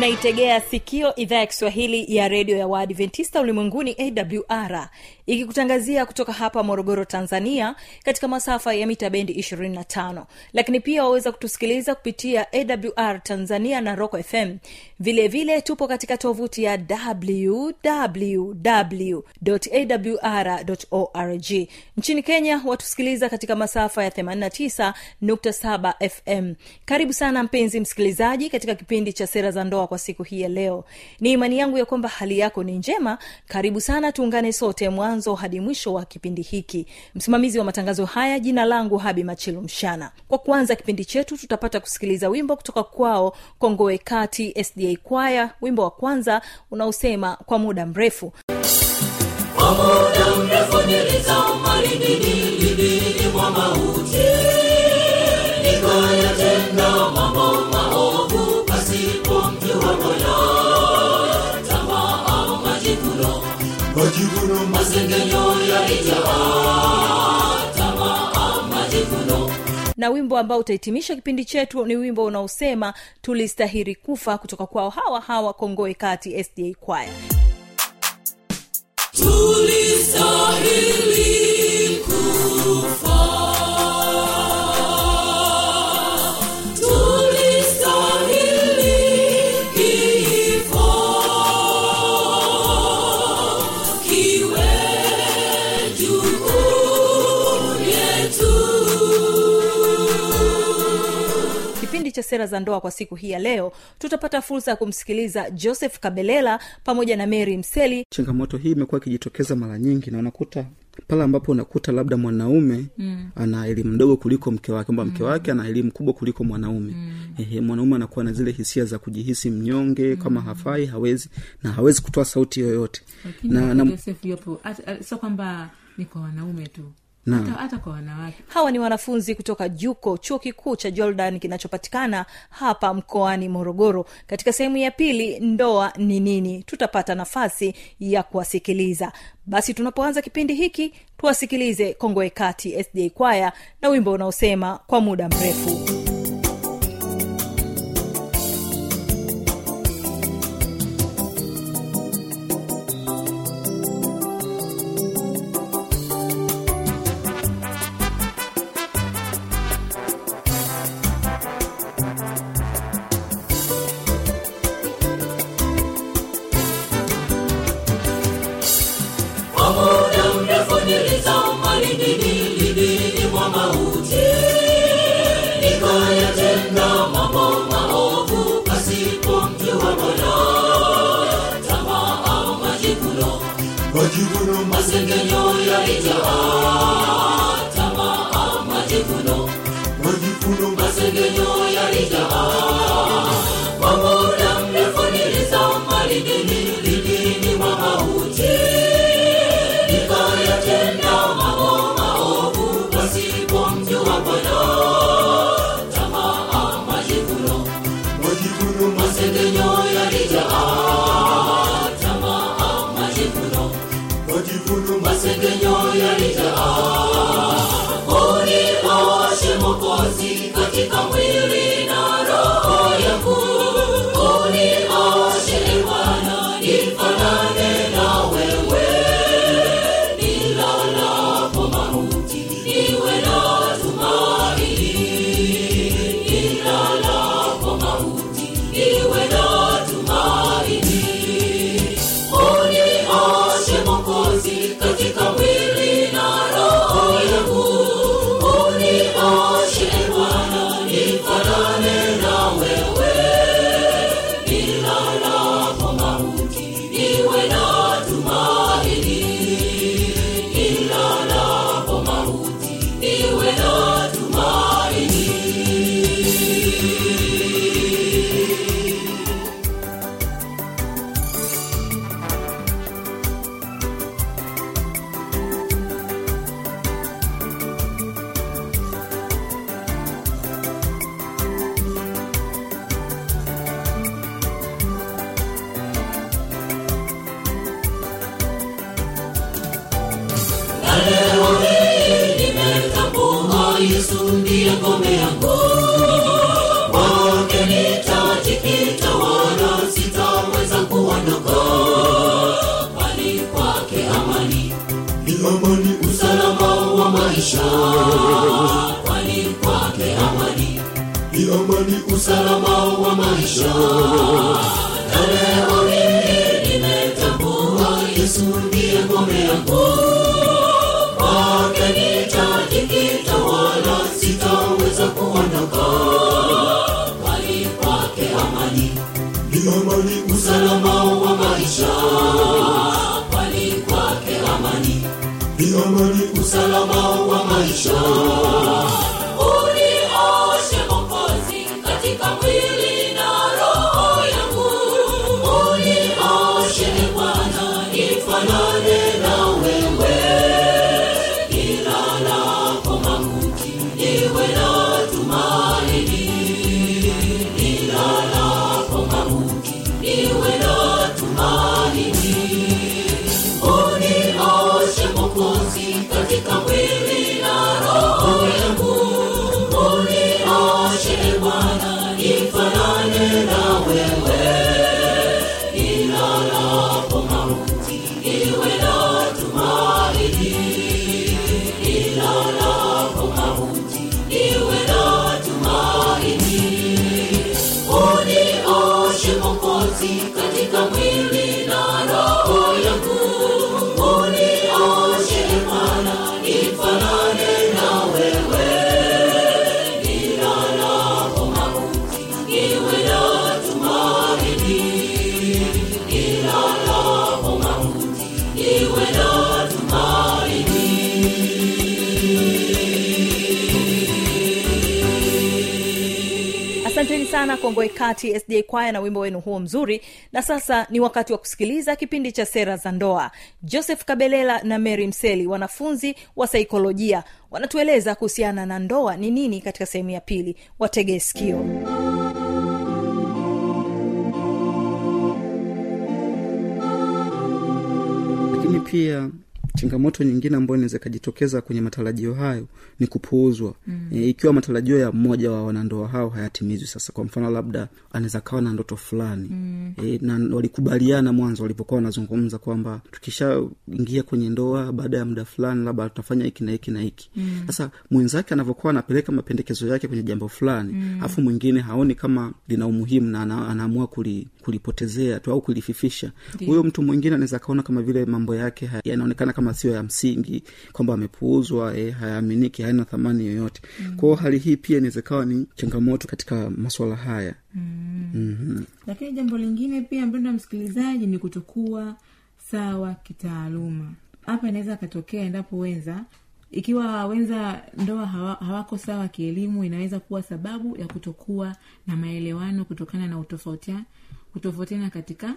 unaitegea sikio idhaa ya kiswahili ya redio ya waadventista ulimwenguni awr ikikutangazia kutoka hapa morogoro tanzania katika masafa ya mita bendi 25 lakini pia waweza kutusikiliza kupitia awr tanzania na rock fm vilevile vile tupo katika tovuti ya www awr org. Nchini kenya watusikiliza katika masafa ya 89.7 fm karibu sana mpenzi msikilizaji katika kipindi cha sera za ndoa kwa siku hii ya leo. Ni imani yangu ya kwamba hali yako ni njema. Karibu sana tuungane sote mwanzo hadi mwisho wa kipindi hiki. Msimamizi wa matangazo haya jina langu habi machilu mshana. Kwa kuanza kipindi chetu tutapata kusikiliza wimbo kutoka kwao kongoe kati sda kwaya. Wimbo wa kwanza unaosema kwa muda mrefu. Kwa muda mrefu lidini mwa mauti nikayatenda na wimbo ambao utahitimisha kipindi chetu ni wimbo unaosema tulistahiri kufa kutoka kwao hawa hawa kongoe kati sda kwaya tulistahili cha sera za ndoa kwa siku hii ya leo tutapata fursa ya kumsikiliza joseph kabelela pamoja na mary mseli changamoto hii imekuwa ikijitokeza mara nyingi na unakuta pale ambapo unakuta labda mwanaume mm. ana elimu ndogo kuliko mke wake kwamba mke wake ana elimu kubwa kuliko mwanaume mm. Ehe, mwanaume anakuwa na zile hisia za kujihisi mnyonge mm. kama hafai hawezi na hawezi kutoa sauti yoyote lakini na, na, yopo sio kwamba ni kwa wanaume tu. Hata, hata kwa wanawake. Hawa ni wanafunzi kutoka juko chuo kikuu cha jordan kinachopatikana hapa mkoani morogoro. Katika sehemu ya pili ndoa ni nini? Tutapata nafasi ya kuwasikiliza. Basi tunapoanza kipindi hiki tuwasikilize kongoe kati sda kwaya na wimbo unaosema kwa muda mrefu السجن يرجع طمع مجدنا وذكر usalama wa maisha. Leo hii nimetambua yesu ndiye ngome yangu. Kwake nitajikita sitaweza kuondoka. Bali kwake amani ni amani. Usalama wa maisha. Bali kwake amani ni amani. Usalama wa maisha unioshe e bwana ifanane na kongoe kati sda kwaya na wimbo wenu huo mzuri. Na sasa ni wakati wa kusikiliza kipindi cha sera za ndoa. Joseph kabelela na mary mseli wanafunzi wa saikolojia wanatueleza kuhusiana na ndoa ni nini katika sehemu ya pili. Wategee sikio. Lakini pia changamoto nyingine ambayo inaweza ikajitokeza kwenye matarajio hayo ni kupuuzwa mm. e, ikiwa matarajio ya mmoja wa wanandoa hao hayatimizwi sasa kwa mfano labda anaweza kawa na ndoto fulani mm. e, na walikubaliana mwanzo walipokuwa wanazungumza kwamba tukishaingia kwenye ndoa baada ya muda fulani labda tutafanya hiki na hiki na hiki sasa mm. mwenzake anavyokuwa anapeleka mapendekezo yake kwenye jambo fulani mm. mwingine haoni kama lina umuhimu na ana, anaamua kuli, kulipotezea tu au kulififisha huyo mtu mwingine anaweza akaona kama vile mambo yake yanaonekana kama sio ya msingi kwamba amepuuzwa eh, hayaaminiki haina thamani yoyote mm. kwao hali hii pia inaweza ikawa ni changamoto katika maswala haya mm-hmm. lakini jambo lingine pia mpendo msikilizaji ni kutokuwa sawa kitaaluma hapa inaweza akatokea endapo wenza ikiwa wenza ndoa hawa, hawako sawa kielimu inaweza kuwa sababu ya kutokuwa na maelewano kutokana na utofautia kutofautiana katika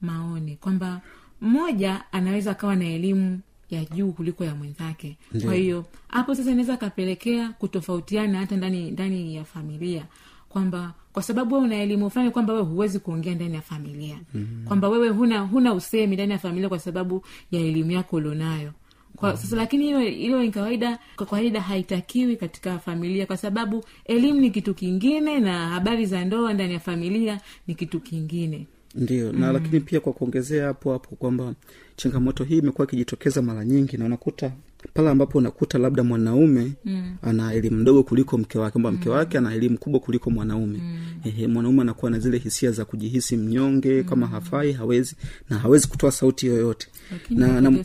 maoni kwamba mmoja anaweza akawa na elimu ya juu kuliko ya mwenzake. Kwa hiyo hapo sasa inaweza akapelekea kutofautiana hata ndani ndani ya familia. Kwamba kwa sababu we una elimu fulani kwamba wewe huwezi kuongea ndani ya familia. Mm-hmm. kwamba wewe huna huna usemi ndani ya familia kwa sababu ya elimu yako ulionayo. Kwa sasa lakini hilo hilo ni kawaida kwa kawaida haitakiwi katika familia kwa sababu elimu ni kitu kingine na habari za ndoa ndani ya familia ni kitu kingine ndio na lakini pia kwa kuongezea hapo hapo kwamba changamoto hii imekuwa ikijitokeza mara nyingi na unakuta pale ambapo unakuta labda mwanaume mm. ana elimu ndogo kuliko mke wake kwamba mke wake ana elimu kubwa kuliko mwanaume. Mm. Ehe, mwanaume anakuwa na zile hisia za kujihisi mnyonge mm. kama hafai hawezi na hawezi kutoa sauti yoyote. Lakini na, na,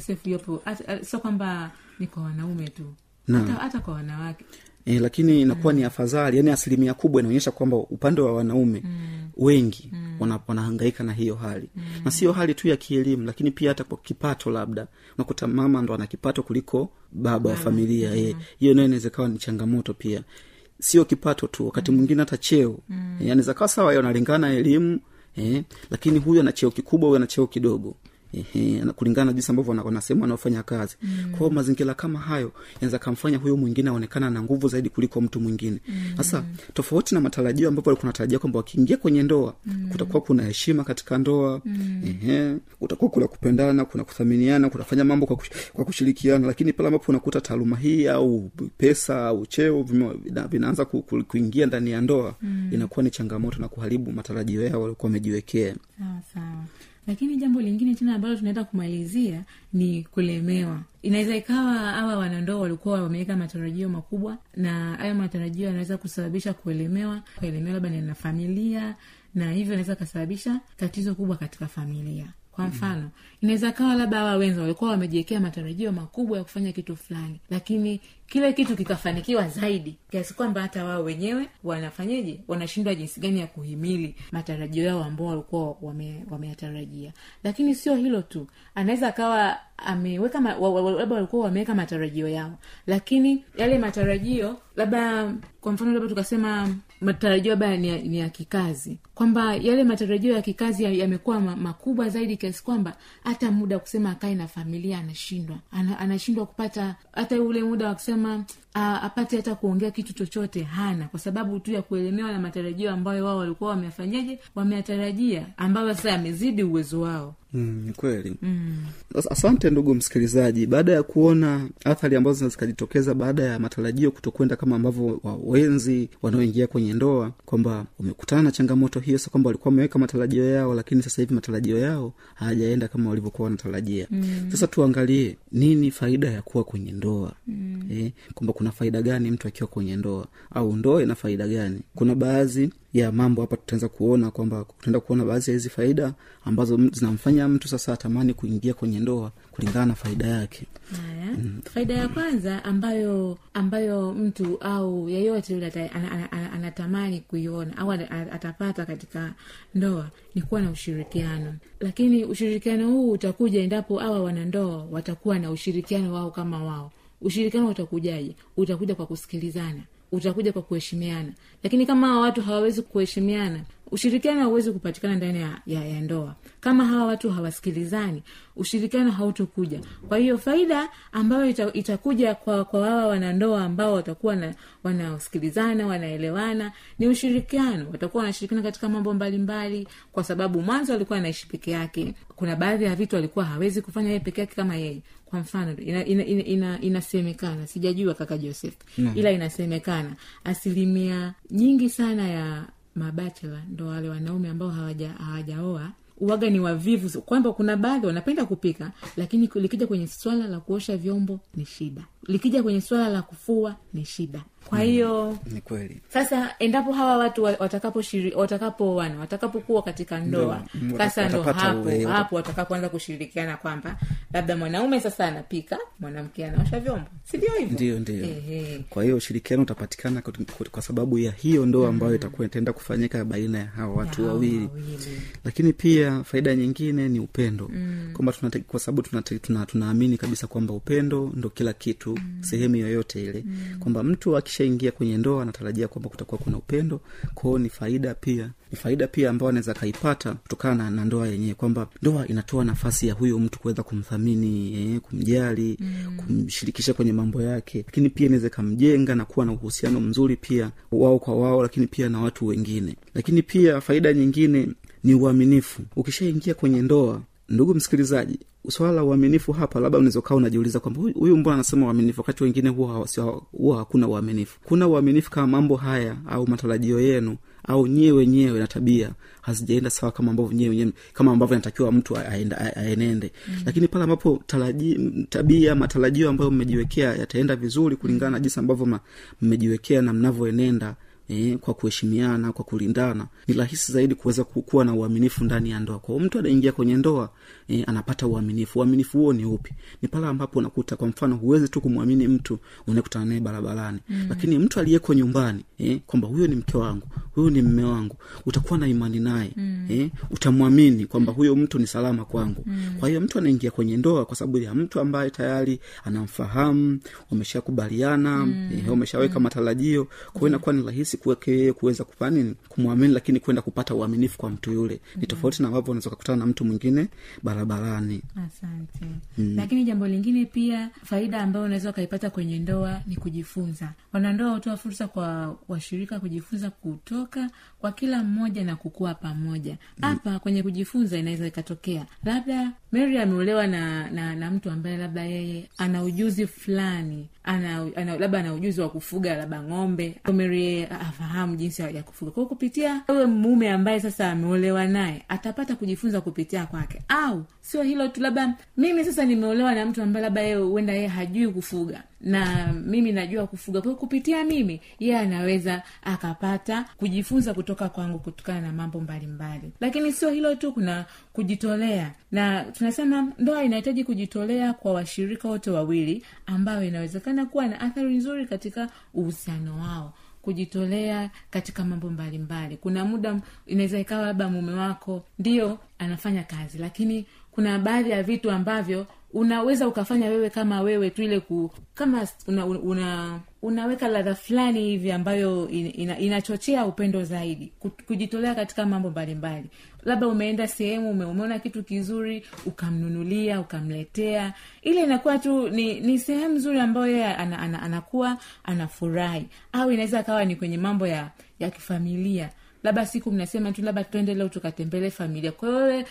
sio kwamba ni kwa wanaume tu. Hata, hata kwa wanawake e, lakini inakuwa ni afadhali yani asilimia kubwa inaonyesha kwamba upande wa wanaume mm. wengi mm. wana, wanahangaika na hiyo hali mm. na sio hali tu ya kielimu lakini pia hata kwa kipato labda unakuta mama ndo ana kipato kuliko baba wa familia mm. hiyo nayo inaweza ikawa ni changamoto pia sio kipato tu wakati mwingine hata cheo mm. anaweza kawa sawa analingana elimu eh, lakini huyu ana cheo kikubwa huyu ana cheo kidogo Ehe, kulingana na jinsi ambavyo wana- sehemu wanaofanya kazi mm. kwao mazingira kama hayo yanaweza kamfanya huyo mwingine aonekana na nguvu zaidi kuliko mtu mwingine sasa tofauti na matarajio ambapo walikuwa natarajia kwamba wakiingia kwenye ndoa mm. kutakuwa kuna heshima katika ndoa mm. Ehe, kutakuwa kuna kupendana kuna kuthaminiana kunafanya mambo kwa, kush, kwa kushirikiana lakini pale ambapo unakuta taaluma hii au pesa au cheo vinaanza ku, ku, kuingia ndani ya ndoa mm. inakuwa ni changamoto na kuharibu matarajio yao walikuwa wamejiwekea sawa sawa lakini jambo lingine tena ambalo tunaenda kumalizia ni kulemewa. Inaweza ikawa hawa wanandoa walikuwa wameweka matarajio makubwa na hayo matarajio yanaweza kusababisha kuelemewa kuelemewa labda na familia na hivyo inaweza kasababisha tatizo kubwa katika familia kwa mfano inaweza kawa labda hawa wenza walikuwa wamejiwekea matarajio makubwa ya kufanya kitu fulani lakini kile kitu kikafanikiwa zaidi kiasi kwamba hata wao wenyewe wanafanyeje? Wanashindwa jinsi gani ya kuhimili matarajio yao ambao walikuwa wame- lakini sio hilo tu anaweza akawa ameweka wa- labda walikuwa wameweka matarajio yao lakini yale matarajio labda kwa mfano labda tukasema matarajio labda ni, ni ya kikazi kwamba yale matarajio ya kikazi yamekuwa ya makubwa zaidi kiasi kwamba hata muda wa kusema akae na familia anashindwa. Ana, anashindwa kupata hata ule muda wa kusema a, apate hata kuongea kitu chochote hana. Kwa sababu tu ya kuelemewa na matarajio ambayo wao walikuwa wamefanyaje wameyatarajia ambayo sasa yamezidi uwezo wao. Mm, kweli. Mm. asante ndugu msikilizaji. Baada ya kuona athari ambazo zinaweza zikajitokeza baada ya matarajio kutokwenda kama ambavyo wawenzi wanaoingia kwenye ndoa kwamba wamekutana na changamoto hiyo kwamba walikuwa wameweka matarajio yao lakini sasa hivi matarajio yao hayajaenda kama walivyokuwa wanatarajia mm. sasa tuangalie nini faida ya kuwa kwenye ndoa mm. eh, kwamba kuna faida gani mtu akiwa kwenye ndoa au ndoa ina faida gani kuna baadhi ya mambo hapa tutaweza kuona kwamba tutaenda kuona baadhi ya hizi faida ambazo zinamfanya mtu sasa atamani kuingia kwenye ndoa kulingana na faida yake. Mm. faida ya kwanza ambayo ambayo mtu au yeyote yule ata- ana- ana- ana- anatamani kuiona au ata- atapata katika ndoa ni kuwa na ushirikiano. Lakini ushirikiano huu utakuja endapo hawa wanandoa watakuwa na ushirikiano wao kama wao. Ushirikiano utakujaje? Utakuja kwa kusikilizana utakuja kwa kuheshimiana. Lakini kama watu hawawezi kuheshimiana ushirikiano hauwezi kupatikana ndani ya, ya, ya ndoa. Kama hawa watu hawasikilizani ushirikiano hautokuja. Kwa hiyo faida ambayo ita, itakuja kwa kwa hawa wanandoa ambao watakuwa na wanasikilizana wanaelewana ni ushirikiano. Watakuwa wanashirikiana katika mambo mbalimbali mbali, kwa sababu mwanzo alikuwa anaishi peke yake. Kuna baadhi ya vitu alikuwa hawezi kufanya yeye peke yake kama yeye. Kwa mfano ina, ina, ina, ina, sijajua kaka joseph. Mm. ila inasemekana. Asilimia nyingi sana ya mabachela ndo wale wanaume ambao hawaja- hawajaoa uwaga ni wavivu. Kwamba kuna baadhi wanapenda kupika lakini likija kwenye swala la kuosha vyombo ni shida likija kwenye swala la kufua ni shida. Kwa hiyo ni kweli. sasa endapo hawa watu wa- watakaposhiri- watakapokuwa katika ndoa mm, sasa ndo hapo we, hapo watakapoanza kushirikiana kwamba labda mwanaume sasa anapika mwanamke anaosha vyombo. Si hivyo? Ndio kwa hiyo ushirikiano utapatikana kwa, sababu ya hiyo ndoa ambayo itakuwa itaenda kufanyika baina ya hawa watu wawili. lakini pia faida nyingine ni upendo. Mm. kwamba kwa sababu tunaamini tuna, tunaamini kabisa kwamba upendo ndo kila kitu mm. sehemu yoyote ile mm. kwamba mtu akishaingia kwenye ndoa anatarajia kwamba kutakuwa kuna upendo kwao ni faida pia ni faida pia ambayo anaweza akaipata kutokana na, na ndoa yenyewe kwamba ndoa inatoa nafasi ya huyo mtu kuweza kumthamini eh, kumjali mm. kumshirikisha kwenye mambo yake lakini pia inaweza ikamjenga na kuwa na uhusiano mzuri pia wao kwa wao lakini pia na watu wengine lakini pia faida nyingine ni uaminifu ukishaingia kwenye ndoa ndugu msikilizaji swala la uaminifu hapa labda unaweza ukawa unajiuliza kwamba huyu- mbona anasema uaminifu wakati wengine huwa huwa hakuna uaminifu kuna uaminifu kama mambo haya au matarajio yenu au nyie wenyewe na tabia hazijaenda sawa kama ambavyo nyie wenyewe kama ambavyo inatakiwa mtu aenende mm. lakini pale ambapo tabia matarajio ambayo mmejiwekea yataenda vizuri kulingana na jinsi ambavyo mmejiwekea na mnavyoenenda eh, kwa kuheshimiana kwa kulindana ni rahisi zaidi kuweza kuwa na uaminifu ndani ya ndoa. Kwao mtu anaingia kwenye ndoa eh, anapata uaminifu uaminifu huo ni upi ni pale ambapo unakuta kwa mfano huwezi tu kumwamini mtu unakutana naye barabarani mm. lakini mtu aliyeko nyumbani e, kwamba huyo ni mke wangu huyo ni mme wangu utakuwa na imani naye mm. e, utamwamini kwamba huyo mtu ni salama kwangu mm. kwa hiyo mtu anaingia kwenye ndoa kwa sababu ya mtu ambaye tayari anamfahamu wameshakubaliana mm. wameshaweka mm. matarajio kwao inakuwa ni rahisi kwake yeye kuweza kufanya kumwamini lakini kwenda kupata uaminifu kwa mtu yule ni tofauti na ambavyo unaweza kukutana na mtu mwingine barabarani. Asante. Lakini jambo lingine pia faida ambayo unaweza ukaipata kwenye ndoa ni kujifunza. Wanandoa hutoa fursa kwa washirika kujifunza kutoka kwa kila mmoja na kukua pamoja. Hapa kwenye kujifunza inaweza ikatokea labda mary ameolewa na, na na mtu ambaye labda yeye ana ujuzi fulani ana, ana labda ana ujuzi wa kufuga labda ng'ombe mary yeye afahamu jinsi ya ya kufuga. Kwao kupitia huyo mume ambaye sasa ameolewa naye atapata kujifunza kupitia kwake. Au sio hilo tu labda mimi sasa nimeolewa na mtu ambaye labda yeye huenda yeye hajui kufuga na mimi najua kufuga kwao, kupitia mimi yeye anaweza akapata kujifunza kutoka kwangu kutokana na mambo mbalimbali mbali. lakini sio hilo tu kuna kujitolea na tunasema ndoa inahitaji kujitolea kwa washirika wote wawili ambayo inawezekana kuwa na athari nzuri katika uhusiano wao kujitolea katika mambo mbalimbali mbali. kuna muda inaweza ikawa labda mume wako ndio anafanya kazi lakini kuna baadhi ya vitu ambavyo unaweza ukafanya wewe kama wewe tu ile ku kama una, una unaweka ladha fulani hivi ambayo ina, inachochea upendo zaidi Ku- kujitolea katika mambo mbalimbali. Labda umeenda sehemu ume, umeona kitu kizuri ukamnunulia ukamletea. Ile inakuwa tu ni ni sehemu nzuri ambayo yeye ana, ana, anakuwa anafurahi. Au inaweza akawa ni kwenye mambo ya ya kifamilia labda siku mnasema tu labda twende leo tukatembele familia. Kwa hiyo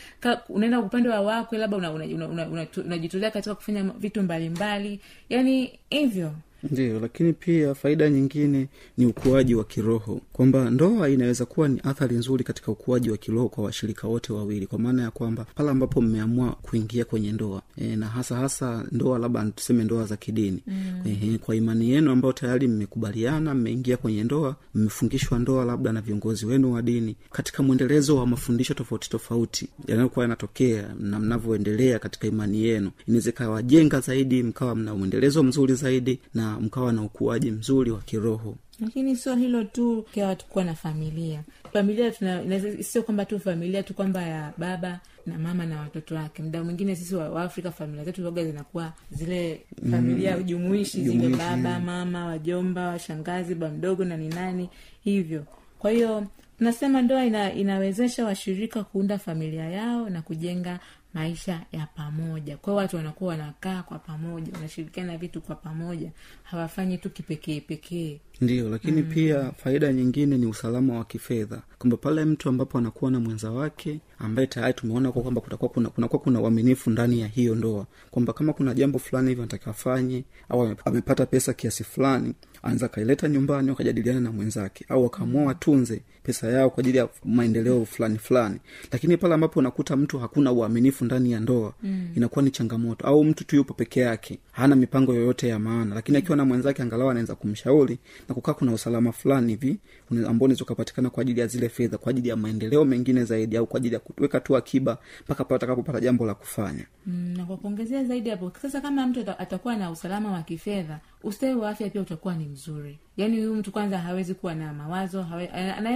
unaenda upande wa wakwe labda unajitolea una, una, una, una, unajitolea katika kufanya vitu mbalimbali. Yani hivyo ndio lakini pia faida nyingine ni ukuaji wa kiroho. Kwamba ndoa inaweza kuwa ni athari nzuri katika ukuaji wa kiroho kwa washirika wote wawili. Kwa maana ya kwamba pale ambapo mmeamua kuingia kwenye ndoa e, na hasa hasa ndoa labda tuseme ndoa za kidini. Mm. e, kwa imani yenu ambayo tayari mmekubaliana mmeingia kwenye ndoa mmefungishwa ndoa labda na viongozi wenu wa dini katika mwendelezo wa mafundisho tofauti tofauti yanayokuwa yanatokea na mnavyoendelea katika imani yenu inaweza ikawajenga zaidi mkawa mna mwendelezo mzuri zaidi na mkawa na ukuaji mzuri wa kiroho. Lakini sio hilo tu kawatukuwa watu na familia. Familia tuna sio kwamba tu familia tu kwamba ya baba na mama na watoto wake. Mda mwingine sisi waafrika wa afrika familia zetu zoga zinakuwa zile familia mm, jumuishi zile baba baba mama wajomba washangazi ba mdogo na ninani hivyo. Kwa hiyo tunasema ndoa ina, inawezesha washirika kuunda familia yao na kujenga maisha ya pamoja. Kwao watu wanakuwa wanakaa kwa pamoja wanashirikiana vitu kwa pamoja hawafanyi tu kipekee pekee ndio lakini mm. pia faida nyingine ni usalama wa kifedha. Kwamba pale mtu ambapo anakuwa na mwenza wake ambaye tayari tumeona kwa kwamba kutakuwa kuna kunakuwa kuna uaminifu ndani ya hiyo ndoa. Kwamba kama kuna jambo fulani hivyo anataka afanye au amepata pesa kiasi fulani anaweza akaileta nyumbani wakajadiliana na mwenzake. Au wakaamua watunze pesa yao kwa ajili ya maendeleo fulani fulani. Lakini pale ambapo unakuta mtu hakuna uaminifu ndani ya ndoa mm. inakuwa ni changamoto. Au mtu tu yupo peke yake hana mipango yoyote ya maana. Lakini akiwa na mwenzake angalau anaweza kumshauri na kukaa kuna usalama fulani hivi ambao unaweza ukapatikana kwa ajili ya zile fedha kwa ajili ya maendeleo mengine zaidi au kwa ajili ya kuweka tu akiba mpaka pale atakapopata jambo la kufanya. Mm, na kwa kuongezea zaidi hapo sasa kama mtu atakuwa na usalama wa kifedha ustawi wa afya pia utakuwa ni mzuri. Yaani huyu mtu kwanza hawezi kuwa na mawazo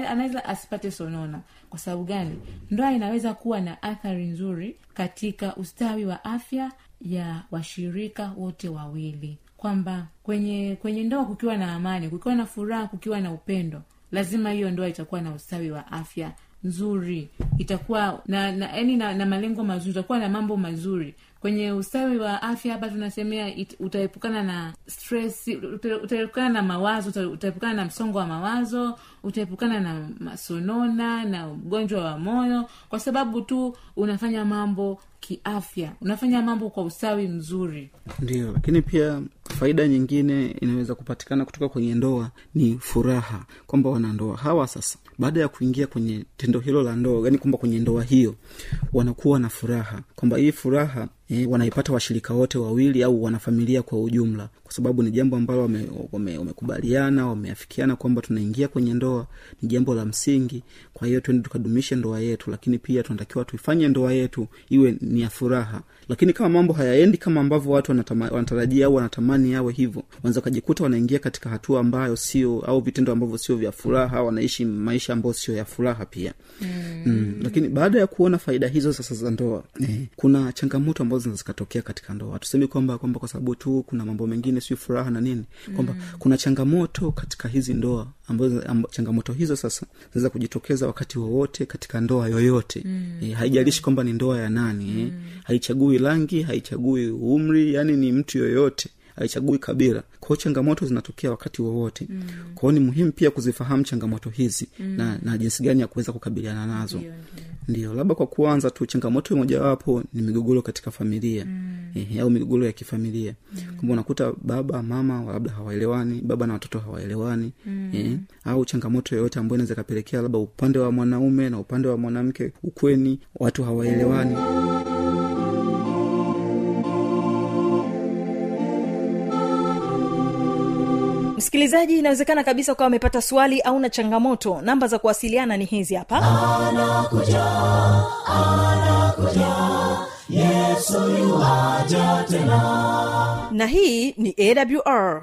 anaweza asipate sonona. Kwa sababu gani? Ndoa inaweza kuwa na athari nzuri katika ustawi wa afya ya washirika wote wawili. Kwamba kwenye kwenye ndoa kukiwa na amani kukiwa na furaha kukiwa na upendo lazima hiyo ndoa itakuwa na ustawi wa afya nzuri. Itakuwa na na, yani na, na malengo mazuri utakuwa na mambo mazuri kwenye ustawi wa afya hapa tunasemea utaepukana na stress utaepukana na mawazo utaepukana na msongo wa mawazo utaepukana na masonona na ugonjwa wa moyo kwa sababu tu unafanya mambo kiafya unafanya mambo kwa usawi mzuri. Ndio lakini pia faida nyingine inaweza kupatikana kutoka kwenye ndoa ni furaha kwamba wanandoa hawa sasa baada ya kuingia kwenye tendo hilo la ndoa yani kwamba kwenye ndoa hiyo wanakuwa na furaha kwamba hii furaha wanaipata washirika wote wawili au wanafamilia kwa ujumla kwa sababu ni jambo ambalo wamekubaliana wame, wame wameafikiana kwamba tunaingia kwenye ndoa ni jambo la msingi kwa hiyo tuende tukadumishe ndoa yetu lakini pia tunatakiwa tuifanye ndoa yetu iwe ni ya furaha lakini kama mambo hayaendi kama ambavyo watu wanatama, wanatarajia au wanatamani yawe hivyo wanaweza wakajikuta wanaingia katika hatua ambayo sio au vitendo ambavyo sio vya furaha wanaishi maisha ambayo sio ya furaha pia mm. Mm. lakini baada ya kuona faida hizo sasa za ndoa eh, kuna changamoto ambazo zinaweza zikatokea katika ndoa tusemi kwamba kwamba kwa sababu tu kuna mambo mengine sio furaha na nini kwamba mm. kuna changamoto katika hizi ndoa ambazo amb, changamoto hizo sasa zinaweza kujitokeza wakati wowote katika ndoa yoyote mm. e, haijalishi kwamba ni ndoa ya nani mm. e, haichagui rangi haichagui umri yani ni mtu yoyote haichagui kabila kwao changamoto zinatokea wakati wowote mm. kwao ni muhimu pia kuzifahamu changamoto hizi mm. na, na jinsi gani ya kuweza kukabiliana nazo ndio labda kwa kuanza tu changamoto mojawapo ni migogoro katika familia mm. eh, au migogoro ya kifamilia mm. kwamba unakuta baba mama labda hawaelewani baba na watoto hawaelewani mm. eh, au changamoto yoyote ambayo inaweza ikapelekea labda upande wa mwanaume na upande wa mwanamke ukweni watu hawaelewani msikilizaji inawezekana kabisa ukawa amepata swali au na changamoto. Namba za kuwasiliana ni hizi hapa. Anakuja anakuja. Yesu tena. Na hii ni awr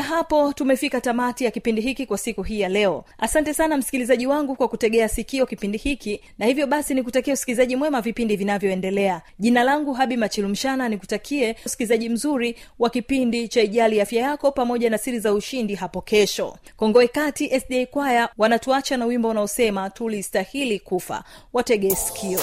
kufikia hapo tumefika tamati ya kipindi hiki kwa siku hii ya leo. Asante sana msikilizaji wangu kwa kutegea sikio kipindi hiki na hivyo basi nikutakia usikilizaji mwema vipindi vinavyoendelea. Jina langu habi machilumshana nikutakie usikilizaji mzuri wa kipindi cha ijali afya yako pamoja na siri za ushindi hapo kesho. Kongoe kati sda kwaya wanatuacha na wimbo unaosema tulistahili kufa. Wategee sikio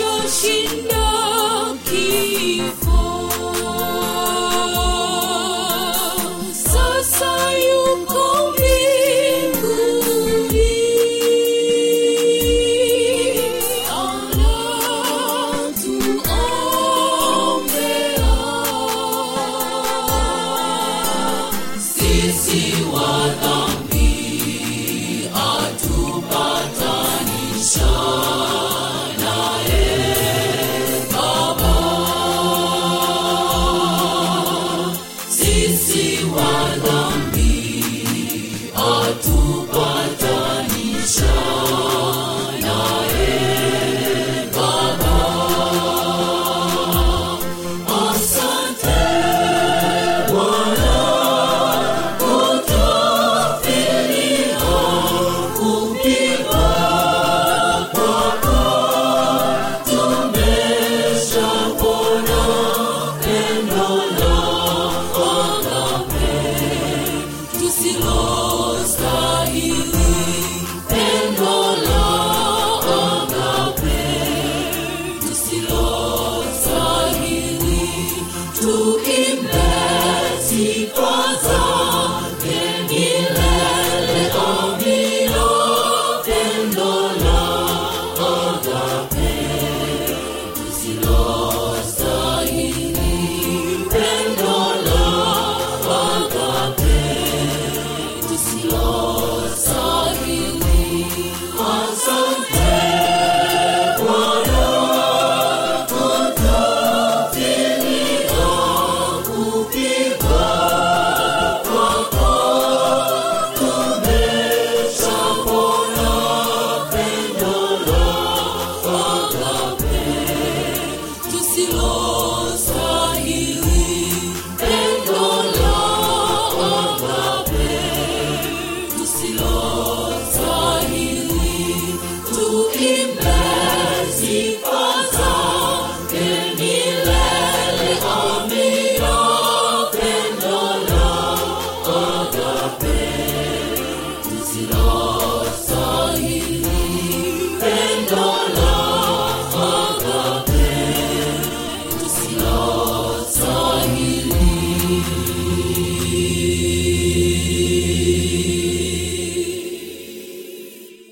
sure she knows.